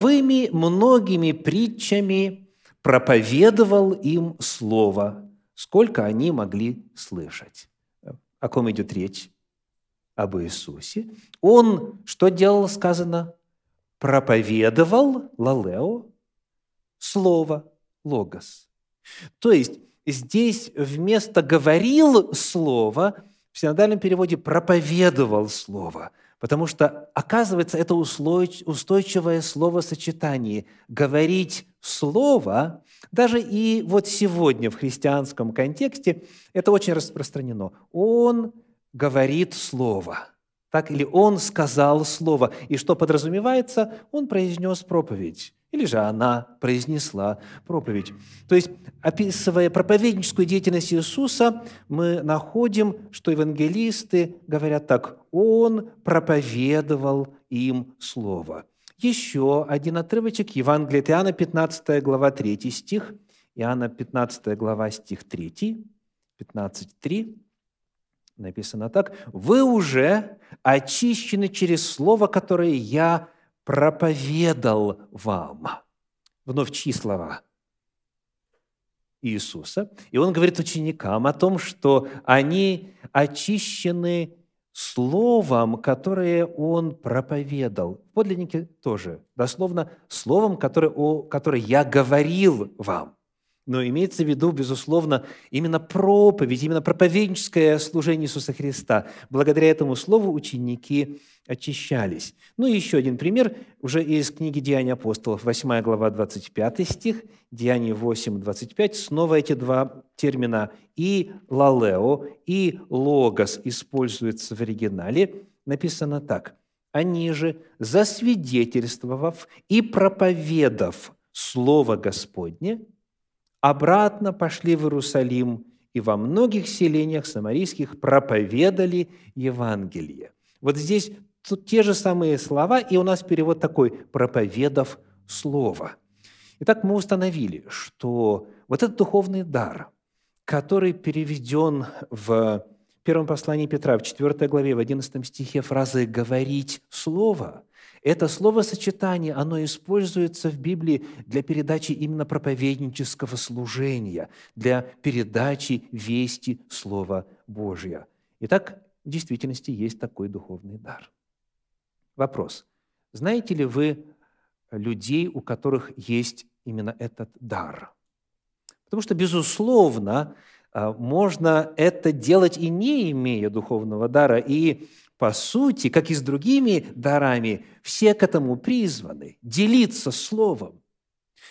Новыми многими притчами проповедовал им Слово, сколько они могли слышать. О ком идет речь? Об Иисусе. Он что делал, сказано? Проповедовал, лалео, Слово, логос. То есть здесь вместо «говорил слово» в синодальном переводе «проповедовал слово», потому что, оказывается, это устойчивое словосочетание «говорить слово», даже и вот сегодня в христианском контексте это очень распространено. Он говорит слово. Так, или он сказал слово. И что подразумевается? Он произнес проповедь. Или же она произнесла проповедь. То есть, описывая проповедническую деятельность Иисуса, мы находим, что евангелисты говорят так, «Он проповедовал им Слово». Еще один отрывочек, Евангелие от Иоанна, 15 глава, 3 стих, Иоанна 15 глава, стих 3, 15, написано так, «Вы уже очищены через Слово, которое я проповедал вам. Вновь чьи слова? Иисуса. И он говорит ученикам о том, что они очищены словом, которое он проповедал. В подлиннике тоже, дословно, словом, которое, о, которое я говорил вам. Но имеется в виду, безусловно, именно проповедь, именно проповедническое служение Иисуса Христа. Благодаря этому слову ученики очищались. Ну и еще один пример уже из книги «Деяния апостолов», 8 глава, 25 стих, Деяния 8, 25. Снова эти два термина и «лалео», и «логос» используются в оригинале. Написано так. «Они же, засвидетельствовав и проповедав Слово Господне, обратно пошли в Иерусалим и во многих селениях самарийских проповедали Евангелие. Вот здесь тут те же самые слова, и у нас перевод такой «проповедав слово». Итак, мы установили, что вот этот духовный дар, который переведен в первом послании Петра, в 4 главе, в 11 стихе фразы «говорить слово», это словосочетание, оно используется в Библии для передачи именно проповеднического служения, для передачи вести Слова Божьего. Итак, в действительности есть такой духовный дар. Вопрос. Знаете ли вы людей, у которых есть именно этот дар? Потому что, безусловно, а, можно это делать и не имея духовного дара. И по сути, как и с другими дарами, все к этому призваны – делиться словом,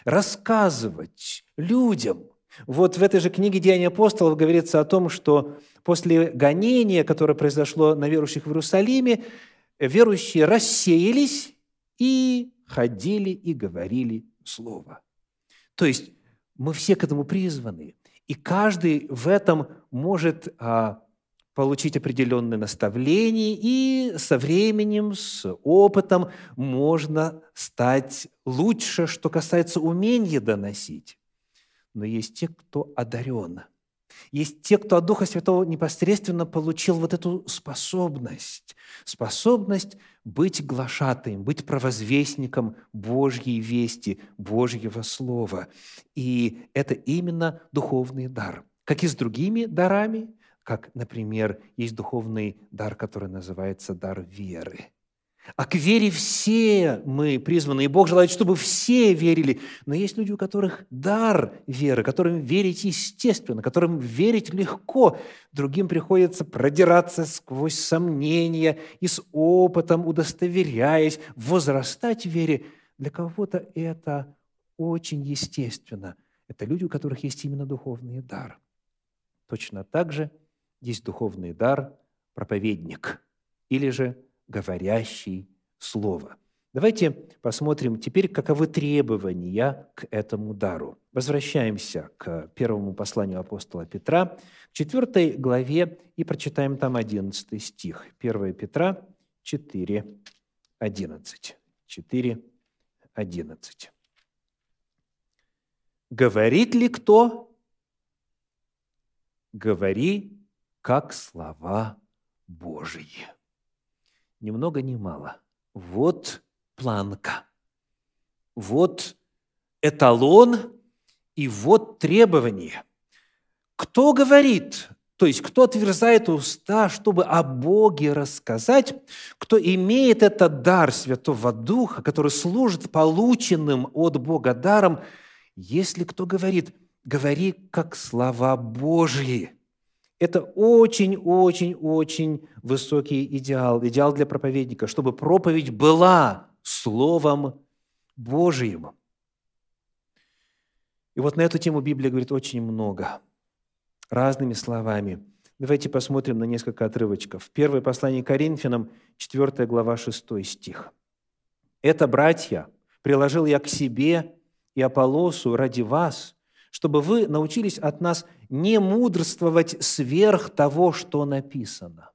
рассказывать людям. Вот в этой же книге «Деяния апостолов» говорится о том, что после гонения, которое произошло на верующих в Иерусалиме, верующие рассеялись и ходили и говорили Слово. То есть мы все к этому призваны, и каждый в этом может а, получить определенные наставления, и со временем, с опытом можно стать лучше, что касается умения доносить. Но есть те, кто одарен. Есть те, кто от Духа Святого непосредственно получил вот эту способность. Способность быть глашатаем, быть провозвестником Божьей вести, Божьего Слова. И это именно духовный дар. Как и с другими дарами, как, например, есть духовный дар, который называется дар веры. А к вере все мы призваны, и Бог желает, чтобы все верили. Но есть люди, у которых дар веры, которым верить естественно, которым верить легко. Другим приходится продираться сквозь сомнения и с опытом, удостоверяясь, возрастать в вере. Для кого-то это очень естественно. Это люди, у которых есть именно духовный дар. Точно так же – есть духовный дар – проповедник или же говорящий слово. Давайте посмотрим теперь, каковы требования к этому дару. Возвращаемся к первому посланию апостола Петра, к четвертой главе, и прочитаем там 11 стих. 1 Петра 4, 11. 4, 11. «Говорит ли кто? Говори как слова Божьи. Ни много ни мало. Вот планка. вот эталон и вот требование. Кто говорит, то есть кто отверзает уста, чтобы о Боге рассказать, кто имеет этот дар Святого Духа, который служит полученным от Бога даром, если кто говорит, говори как слова Божьи. Это очень-очень-очень высокий идеал, идеал для проповедника, чтобы проповедь была Словом Божьим. И вот на эту тему Библия говорит очень много, разными словами. Давайте посмотрим на несколько отрывочков. Первое послание Коринфянам, 4 глава, 6 стих. «Это, братья, приложил я к себе и Аполосу ради вас, чтобы вы научились от нас не мудрствовать сверх того, что написано,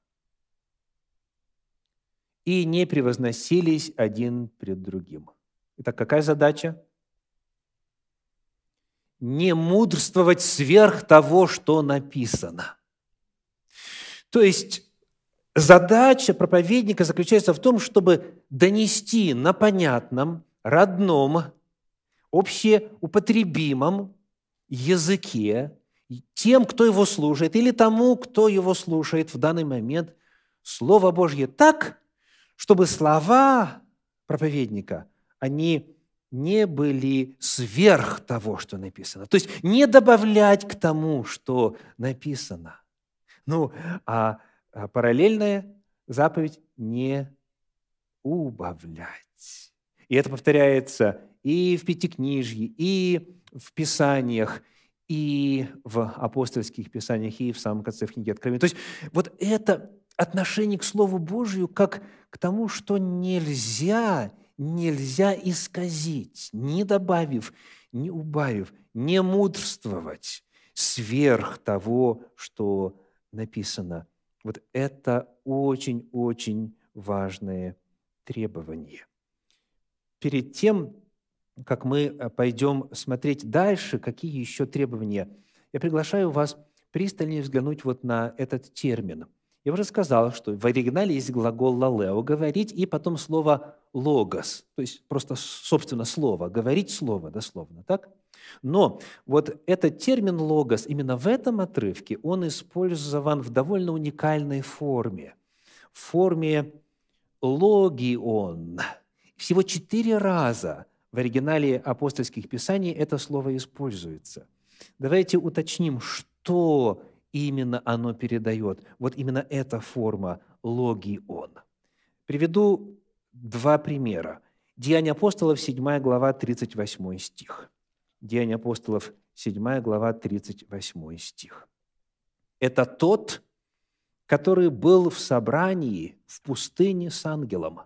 и не превозносились один пред другим». Итак, какая задача? Не мудрствовать сверх того, что написано. То есть задача проповедника заключается в том, чтобы донести на понятном, родном, общеупотребимом языке тем, кто его слушает, или тому, кто его слушает в данный момент, Слово Божье так, чтобы слова проповедника – они не были сверх того, что написано. То есть не добавлять к тому, что написано. Ну, а, а параллельная заповедь не убавлять. И это повторяется и в Пятикнижье, и в Писаниях, и в апостольских писаниях, и в самом конце в книге Откровения. То есть вот это отношение к Слову Божию как к тому, что нельзя нельзя исказить, не добавив, не убавив, не мудрствовать сверх того, что написано. Вот это очень-очень важное требование. Перед тем, как мы пойдем смотреть дальше, какие еще требования, я приглашаю вас пристальнее взглянуть вот на этот термин. Я уже сказал, что в оригинале есть глагол «лалео» – «говорить», и потом слово логос, то есть просто, собственно, слово, говорить слово, дословно, так? Но вот этот термин логос именно в этом отрывке, он использован в довольно уникальной форме, в форме логион. Всего четыре раза в оригинале апостольских писаний это слово используется. Давайте уточним, что именно оно передает. Вот именно эта форма логион. Приведу два примера. Деяния апостолов, 7 глава, 38 стих. Деяния апостолов, 7 глава, 38 стих. Это тот, который был в собрании в пустыне с ангелом,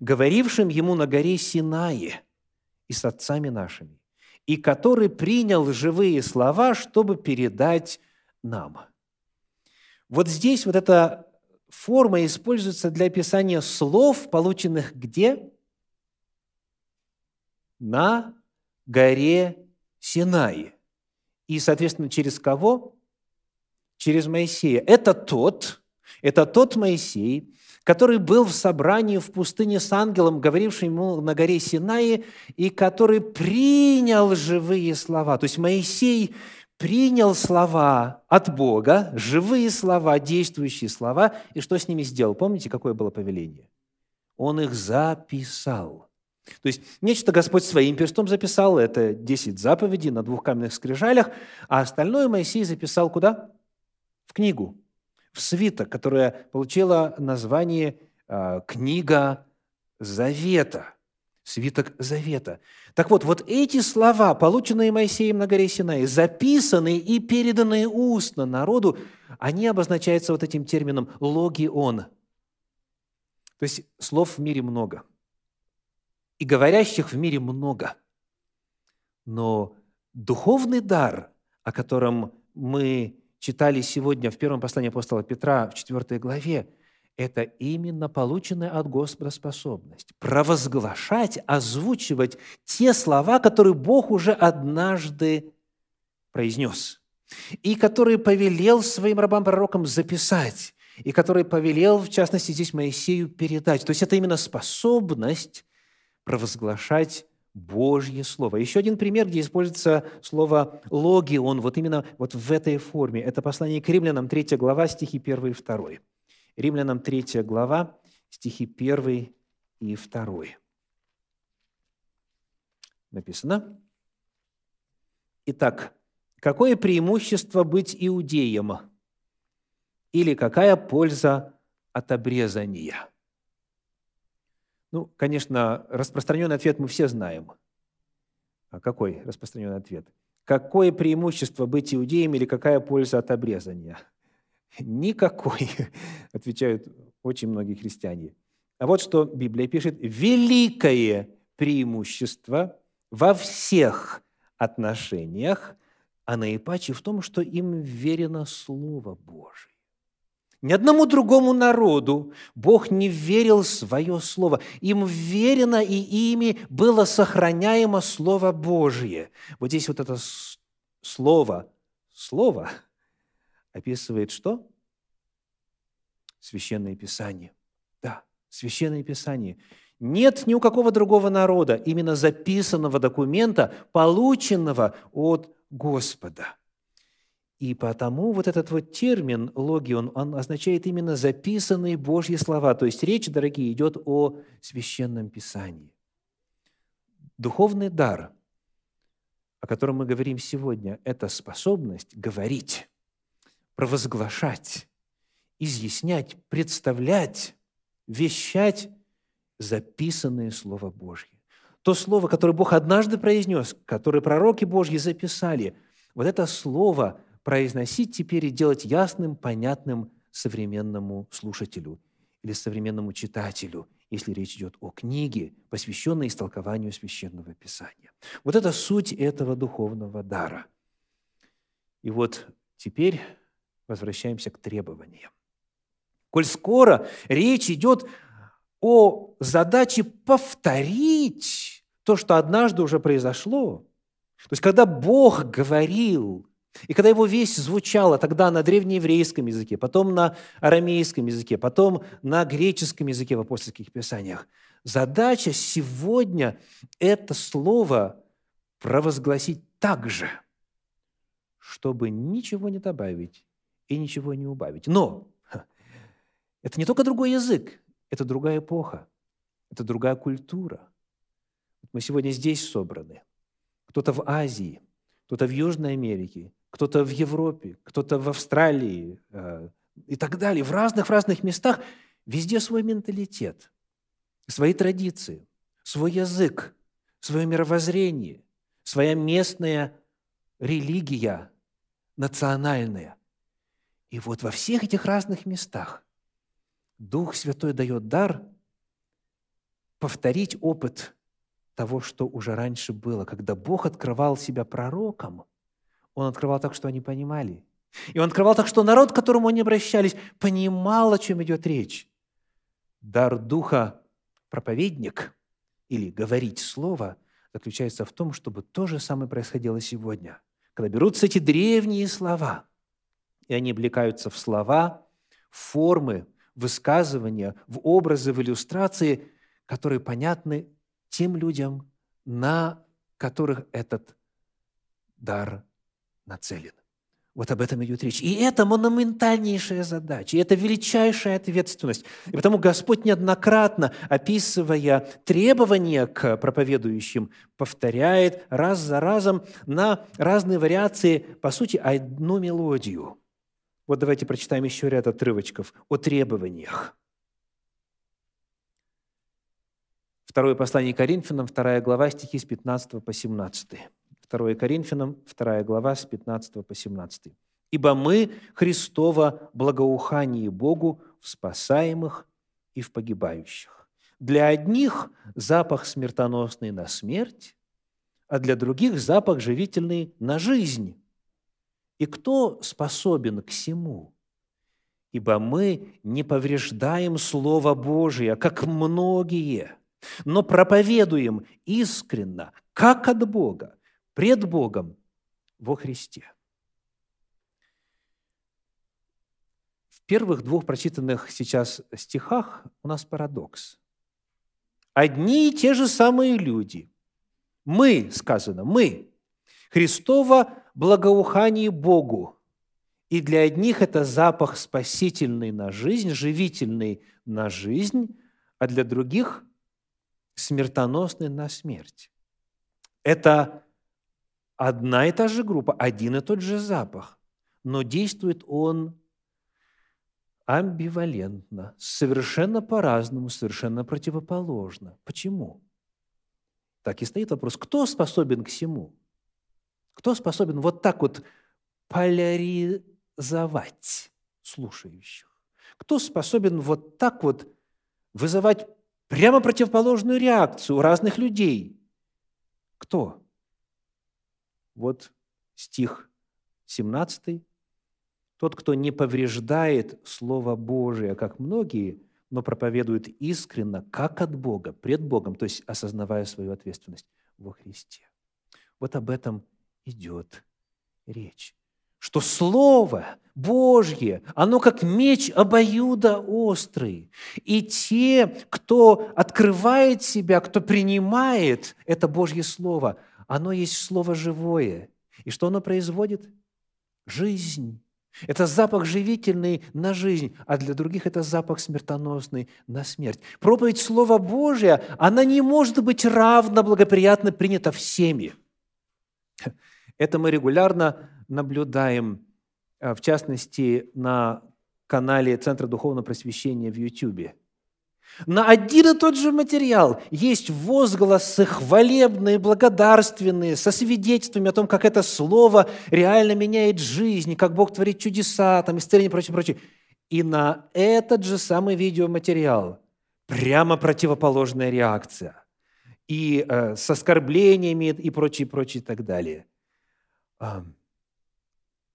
говорившим ему на горе Синае и с отцами нашими, и который принял живые слова, чтобы передать нам. Вот здесь вот эта форма используется для описания слов, полученных где? На горе Синай. И, соответственно, через кого? Через Моисея. Это тот, это тот Моисей, который был в собрании в пустыне с ангелом, говорившим ему на горе Синai, и который принял живые слова. То есть Моисей принял слова от Бога, живые слова, действующие слова, и что с ними сделал? Помните, какое было повеление? Он их записал. То есть нечто Господь своим перстом записал, это 10 заповедей на двух каменных скрижалях, а остальное Моисей записал куда? В книгу, в свиток, которая получила название э, «Книга Завета» свиток Завета. Так вот, вот эти слова, полученные Моисеем на горе Синай, записанные и переданные устно народу, они обозначаются вот этим термином «логион». То есть слов в мире много, и говорящих в мире много. Но духовный дар, о котором мы читали сегодня в первом послании апостола Петра в 4 главе – это именно полученная от Господа способность провозглашать, озвучивать те слова, которые Бог уже однажды произнес, и которые повелел своим рабам-пророкам записать, и которые повелел, в частности, здесь Моисею передать. То есть это именно способность провозглашать Божье Слово. Еще один пример, где используется слово «логион», вот именно вот в этой форме. Это послание к римлянам, 3 глава, стихи 1 и 2. Римлянам 3 глава, стихи 1 и 2. Написано. Итак, какое преимущество быть иудеем? Или какая польза от обрезания? Ну, конечно, распространенный ответ мы все знаем. А какой распространенный ответ? Какое преимущество быть иудеем или какая польза от обрезания? Никакой, отвечают очень многие христиане. А вот что Библия пишет. Великое преимущество во всех отношениях, а наипаче в том, что им верено Слово Божие. Ни одному другому народу Бог не верил свое Слово. Им верено, и ими было сохраняемо Слово Божие. Вот здесь вот это слово, слово описывает что? Священное Писание. Да, Священное Писание. Нет ни у какого другого народа именно записанного документа, полученного от Господа – и потому вот этот вот термин «логион», он означает именно записанные Божьи слова. То есть речь, дорогие, идет о Священном Писании. Духовный дар, о котором мы говорим сегодня, это способность говорить, провозглашать, изъяснять, представлять, вещать записанное Слово Божье. То Слово, которое Бог однажды произнес, которое пророки Божьи записали, вот это Слово – произносить теперь и делать ясным, понятным современному слушателю или современному читателю, если речь идет о книге, посвященной истолкованию Священного Писания. Вот это суть этого духовного дара. И вот теперь возвращаемся к требованиям. Коль скоро речь идет о задаче повторить то, что однажды уже произошло, то есть когда Бог говорил и когда его весть звучала тогда на древнееврейском языке, потом на арамейском языке, потом на греческом языке в апостольских писаниях, задача сегодня это слово провозгласить так же, чтобы ничего не добавить и ничего не убавить. Но это не только другой язык, это другая эпоха, это другая культура. Мы сегодня здесь собраны. Кто-то в Азии, кто-то в Южной Америке, кто-то в Европе, кто-то в Австралии э, и так далее. В разных, в разных местах везде свой менталитет, свои традиции, свой язык, свое мировоззрение, своя местная религия, национальная. И вот во всех этих разных местах Дух Святой дает дар повторить опыт того, что уже раньше было, когда Бог открывал себя пророком – он открывал так, что они понимали. И он открывал так, что народ, к которому они обращались, понимал, о чем идет речь. Дар Духа проповедник или говорить слово заключается в том, чтобы то же самое происходило сегодня. Когда берутся эти древние слова, и они облекаются в слова, в формы, высказывания, в образы, в иллюстрации, которые понятны тем людям, на которых этот дар нацелен. Вот об этом идет речь. И это монументальнейшая задача, и это величайшая ответственность. И потому Господь неоднократно, описывая требования к проповедующим, повторяет раз за разом на разные вариации, по сути, одну мелодию. Вот давайте прочитаем еще ряд отрывочков о требованиях. Второе послание Коринфянам, вторая глава, стихи с 15 по 17. 2 Коринфянам, 2 глава, с 15 по 17. «Ибо мы Христово благоухание Богу в спасаемых и в погибающих. Для одних запах смертоносный на смерть, а для других запах живительный на жизнь. И кто способен к всему? Ибо мы не повреждаем Слово Божие, как многие, но проповедуем искренно, как от Бога, пред Богом во Христе. В первых двух прочитанных сейчас стихах у нас парадокс. Одни и те же самые люди Мы, сказано, мы. Христово благоухание Богу. И для одних это запах спасительный на жизнь, живительный на жизнь, а для других смертоносный на смерть. Это одна и та же группа, один и тот же запах, но действует он амбивалентно, совершенно по-разному, совершенно противоположно. Почему? Так и стоит вопрос, кто способен к всему? Кто способен вот так вот поляризовать слушающих? Кто способен вот так вот вызывать прямо противоположную реакцию у разных людей? Кто? Вот стих 17. Тот, кто не повреждает Слово Божие, как многие, но проповедует искренно, как от Бога, пред Богом, то есть осознавая свою ответственность во Христе. Вот об этом идет речь. Что Слово Божье, оно как меч обоюда острый. И те, кто открывает себя, кто принимает это Божье Слово, оно есть Слово живое. И что оно производит? Жизнь. Это запах живительный на жизнь, а для других это запах смертоносный на смерть. Проповедь Слова Божия, она не может быть равно благоприятно принята всеми. Это мы регулярно наблюдаем, а, в частности, на канале Центра Духовного Просвещения в YouTube. На один и тот же материал есть возгласы хвалебные, благодарственные, со свидетельствами о том, как это слово реально меняет жизнь, как Бог творит чудеса, там, исцеление и прочее, прочее. И на этот же самый видеоматериал прямо противоположная реакция. И э, с оскорблениями и прочее, прочее и так далее.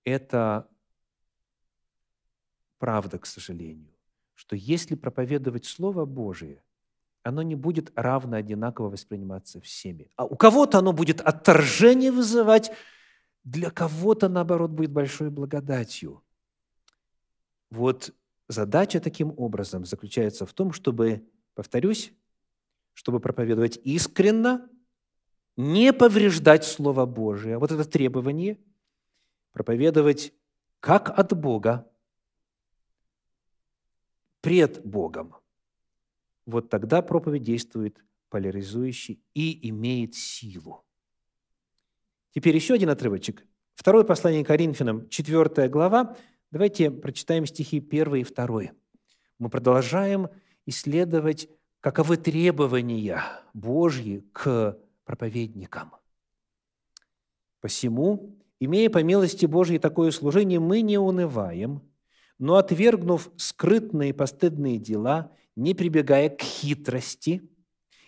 Это правда, к сожалению что если проповедовать Слово Божие, оно не будет равно одинаково восприниматься всеми. А у кого-то оно будет отторжение вызывать, для кого-то, наоборот, будет большой благодатью. Вот задача таким образом заключается в том, чтобы, повторюсь, чтобы проповедовать искренно, не повреждать Слово Божие. Вот это требование. Проповедовать как от Бога, пред Богом, вот тогда проповедь действует поляризующе и имеет силу. Теперь еще один отрывочек. Второе послание Коринфянам, 4 глава. Давайте прочитаем стихи 1 и 2. Мы продолжаем исследовать, каковы требования Божьи к проповедникам. «Посему, имея по милости Божьей такое служение, мы не унываем, но отвергнув скрытные постыдные дела, не прибегая к хитрости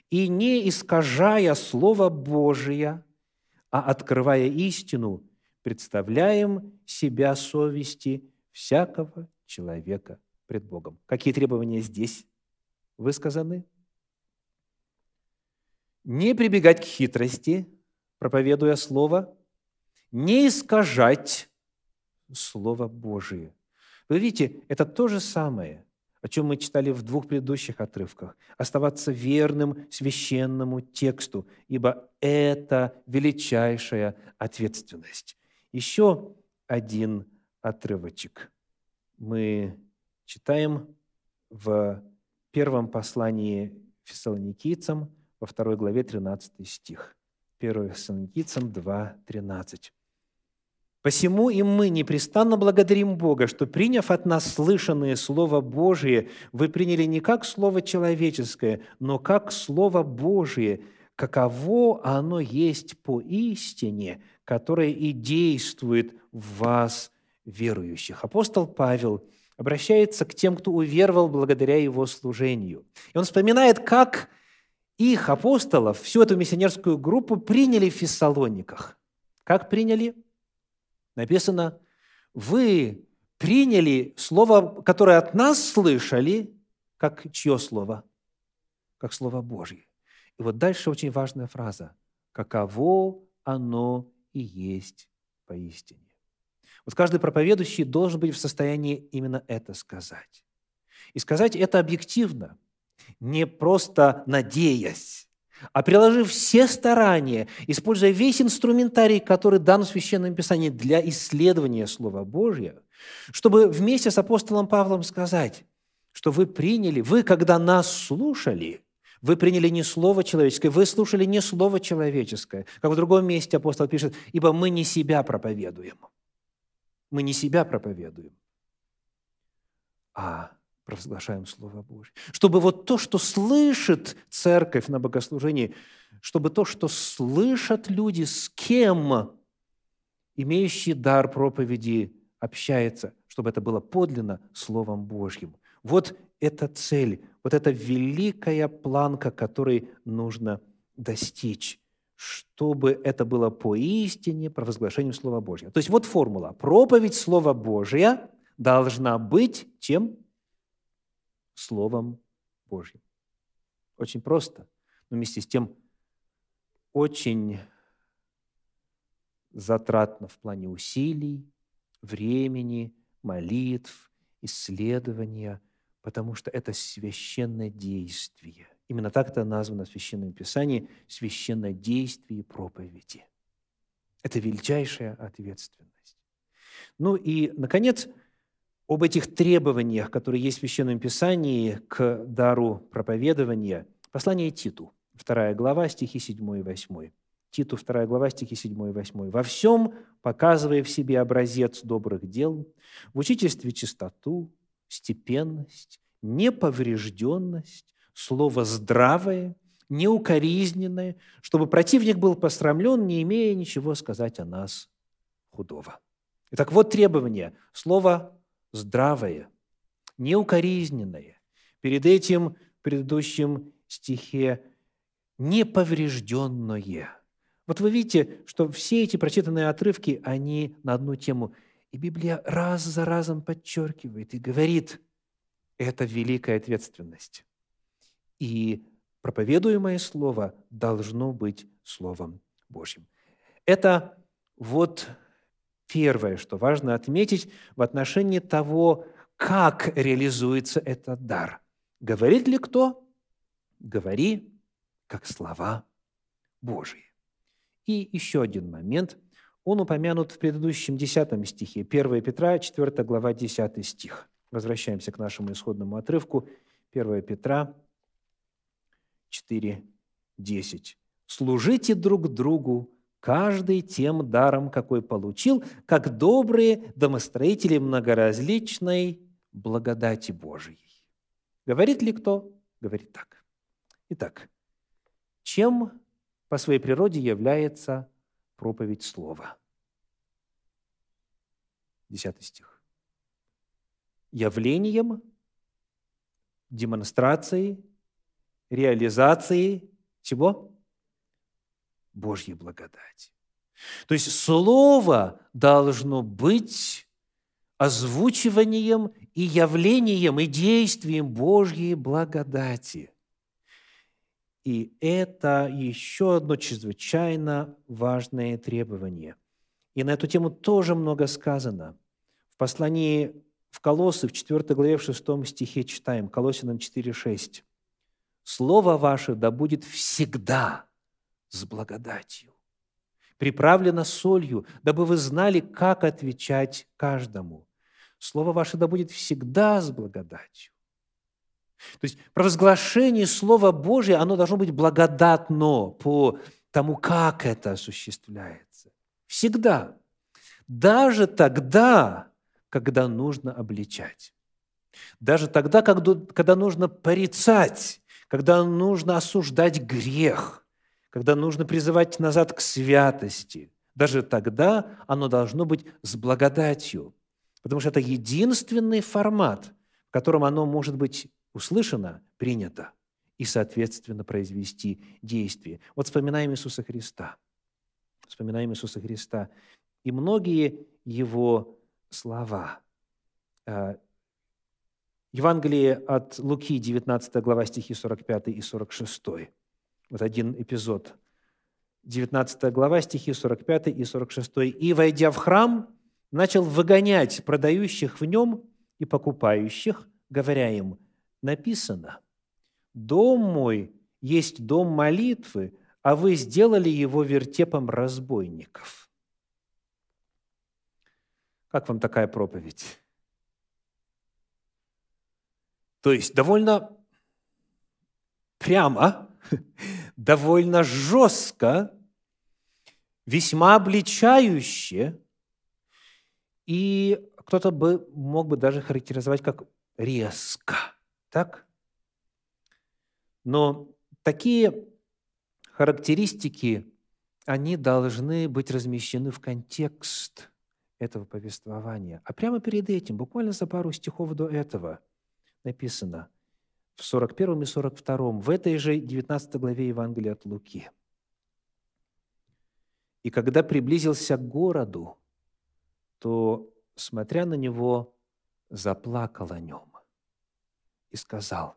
и не искажая Слово Божие, а открывая истину, представляем себя совести всякого человека пред Богом. Какие требования здесь высказаны? Не прибегать к хитрости, проповедуя Слово, не искажать Слово Божие – вы видите, это то же самое, о чем мы читали в двух предыдущих отрывках. Оставаться верным священному тексту, ибо это величайшая ответственность. Еще один отрывочек. Мы читаем в первом послании фессалоникийцам, во второй главе 13 стих. 1 Фессалоникийцам 2, 13. Посему и мы непрестанно благодарим Бога, что, приняв от нас слышанное Слово Божие, вы приняли не как Слово человеческое, но как Слово Божие, каково оно есть по истине, которое и действует в вас, верующих. Апостол Павел обращается к тем, кто уверовал благодаря его служению. И он вспоминает, как их апостолов, всю эту миссионерскую группу приняли в Фессалониках. Как приняли? Написано, вы приняли слово, которое от нас слышали, как чье слово? Как слово Божье. И вот дальше очень важная фраза. Каково оно и есть поистине. Вот каждый проповедующий должен быть в состоянии именно это сказать. И сказать это объективно, не просто надеясь, а приложив все старания, используя весь инструментарий, который дан в Священном Писании для исследования Слова Божьего, чтобы вместе с апостолом Павлом сказать, что вы приняли, вы, когда нас слушали, вы приняли не слово человеческое, вы слушали не слово человеческое. Как в другом месте апостол пишет, ибо мы не себя проповедуем. Мы не себя проповедуем, а провозглашаем Слово Божье. Чтобы вот то, что слышит церковь на богослужении, чтобы то, что слышат люди, с кем имеющий дар проповеди общается, чтобы это было подлинно Словом Божьим. Вот эта цель, вот эта великая планка, которой нужно достичь, чтобы это было поистине провозглашением Слова Божьего. То есть вот формула. Проповедь Слова Божия должна быть чем? Словом Божьим. Очень просто, но вместе с тем очень затратно в плане усилий, времени, молитв, исследования, потому что это священное действие. Именно так это названо в Священном Писании – священное действие проповеди. Это величайшая ответственность. Ну и, наконец, об этих требованиях, которые есть в Священном Писании к дару проповедования. Послание Титу, 2 глава, стихи 7 и 8. Титу, 2 глава, стихи 7 и 8. «Во всем, показывая в себе образец добрых дел, в учительстве чистоту, степенность, неповрежденность, слово здравое, неукоризненное, чтобы противник был посрамлен, не имея ничего сказать о нас худого». Итак, вот требование. Слово здравое, неукоризненное. Перед этим, в предыдущем стихе, неповрежденное. Вот вы видите, что все эти прочитанные отрывки, они на одну тему. И Библия раз за разом подчеркивает и говорит, это великая ответственность. И проповедуемое слово должно быть Словом Божьим. Это вот первое, что важно отметить в отношении того, как реализуется этот дар. Говорит ли кто? Говори, как слова Божьи. И еще один момент. Он упомянут в предыдущем 10 стихе, 1 Петра, 4 глава, 10 стих. Возвращаемся к нашему исходному отрывку. 1 Петра 4, 10. «Служите друг другу каждый тем даром, какой получил, как добрые домостроители многоразличной благодати Божией. Говорит ли кто? Говорит так. Итак, чем по своей природе является проповедь Слова? Десятый стих. Явлением, демонстрацией, реализацией чего? Божьей благодати. То есть Слово должно быть озвучиванием и явлением, и действием Божьей благодати. И это еще одно чрезвычайно важное требование. И на эту тему тоже много сказано. В послании в Колоссы, в 4 главе, в 6 стихе читаем, Колоссянам 4,6. «Слово ваше да будет всегда с благодатью, приправлено солью, дабы вы знали, как отвечать каждому. Слово ваше да будет всегда с благодатью. То есть провозглашение Слова Божия, оно должно быть благодатно по тому, как это осуществляется. Всегда. Даже тогда, когда нужно обличать. Даже тогда, когда нужно порицать, когда нужно осуждать грех – когда нужно призывать назад к святости, даже тогда оно должно быть с благодатью, потому что это единственный формат, в котором оно может быть услышано, принято и, соответственно, произвести действие. Вот вспоминаем Иисуса Христа. Вспоминаем Иисуса Христа. И многие Его слова. Э, Евангелие от Луки, 19 глава, стихи 45 и 46. Вот один эпизод. 19 глава, стихи 45 и 46. «И, войдя в храм, начал выгонять продающих в нем и покупающих, говоря им, написано, «Дом мой есть дом молитвы, а вы сделали его вертепом разбойников». Как вам такая проповедь? То есть довольно прямо, довольно жестко, весьма обличающе, и кто-то бы мог бы даже характеризовать как резко. Так? Но такие характеристики, они должны быть размещены в контекст этого повествования. А прямо перед этим, буквально за пару стихов до этого, написано в 41 и 42, в этой же 19 главе Евангелия от Луки. «И когда приблизился к городу, то, смотря на него, заплакал о нем и сказал,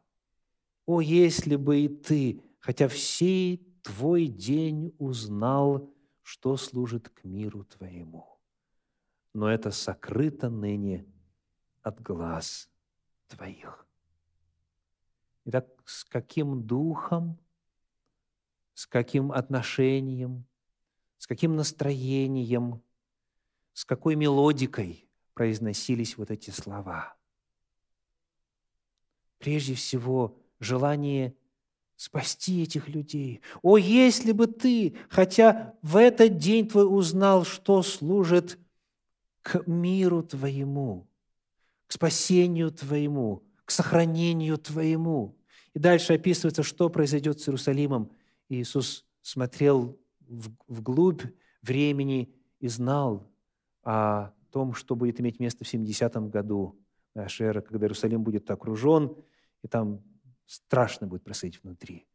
«О, если бы и ты, хотя всей твой день узнал, что служит к миру твоему, но это сокрыто ныне от глаз твоих». Итак, с каким духом, с каким отношением, с каким настроением, с какой мелодикой произносились вот эти слова – Прежде всего, желание спасти этих людей. О, если бы ты, хотя в этот день твой узнал, что служит к миру твоему, к спасению твоему, к сохранению твоему. И дальше описывается, что произойдет с Иерусалимом. Иисус смотрел вглубь времени и знал о том, что будет иметь место в 70-м году нашей эры, когда Иерусалим будет окружен – и там страшно будет происходить внутри.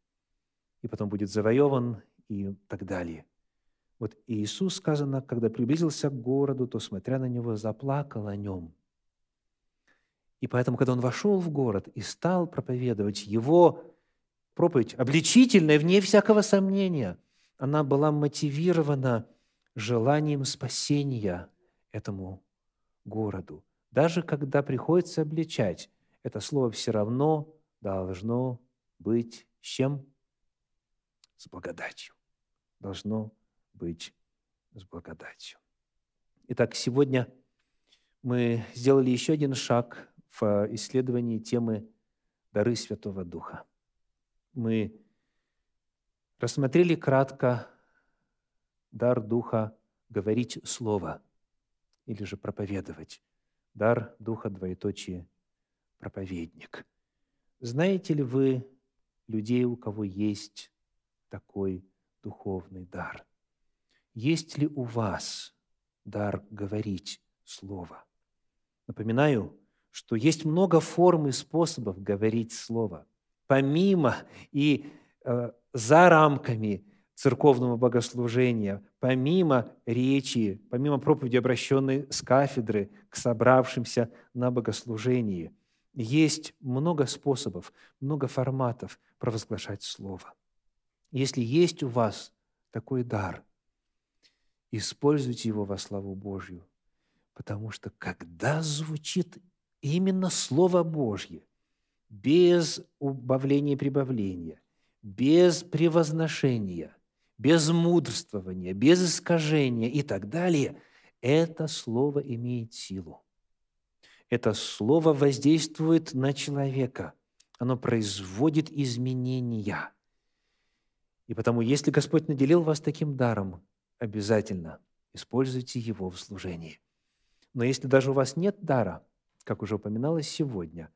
И потом будет завоеван и так далее. Вот Иисус, сказано, когда приблизился к городу, то, смотря на него, заплакал о нем. И поэтому, когда он вошел в город и стал проповедовать, его проповедь, обличительная, вне всякого сомнения, она была мотивирована желанием спасения этому городу. Даже когда приходится обличать, это слово все равно должно быть с чем? С благодатью. Должно быть с благодатью. Итак, сегодня мы сделали еще один шаг в исследовании темы дары Святого Духа. Мы рассмотрели кратко дар Духа говорить Слово или же проповедовать. Дар Духа, двоеточие, проповедник. Знаете ли вы людей, у кого есть такой духовный дар? Есть ли у вас дар говорить Слово? Напоминаю, что есть много форм и способов говорить Слово. Помимо и э, за рамками церковного богослужения, помимо речи, помимо проповеди, обращенной с кафедры к собравшимся на богослужении – есть много способов, много форматов провозглашать Слово. Если есть у вас такой дар, используйте его во славу Божью, потому что когда звучит именно Слово Божье, без убавления и прибавления, без превозношения, без мудрствования, без искажения и так далее, это Слово имеет силу это слово воздействует на человека. Оно производит изменения. И потому, если Господь наделил вас таким даром, обязательно используйте его в служении. Но если даже у вас нет дара, как уже упоминалось сегодня,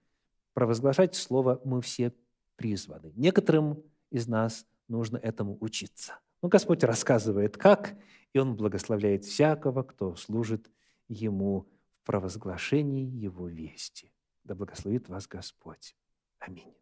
провозглашать слово мы все призваны. Некоторым из нас нужно этому учиться. Но Господь рассказывает, как, и Он благословляет всякого, кто служит Ему провозглашении Его вести. Да благословит вас Господь. Аминь.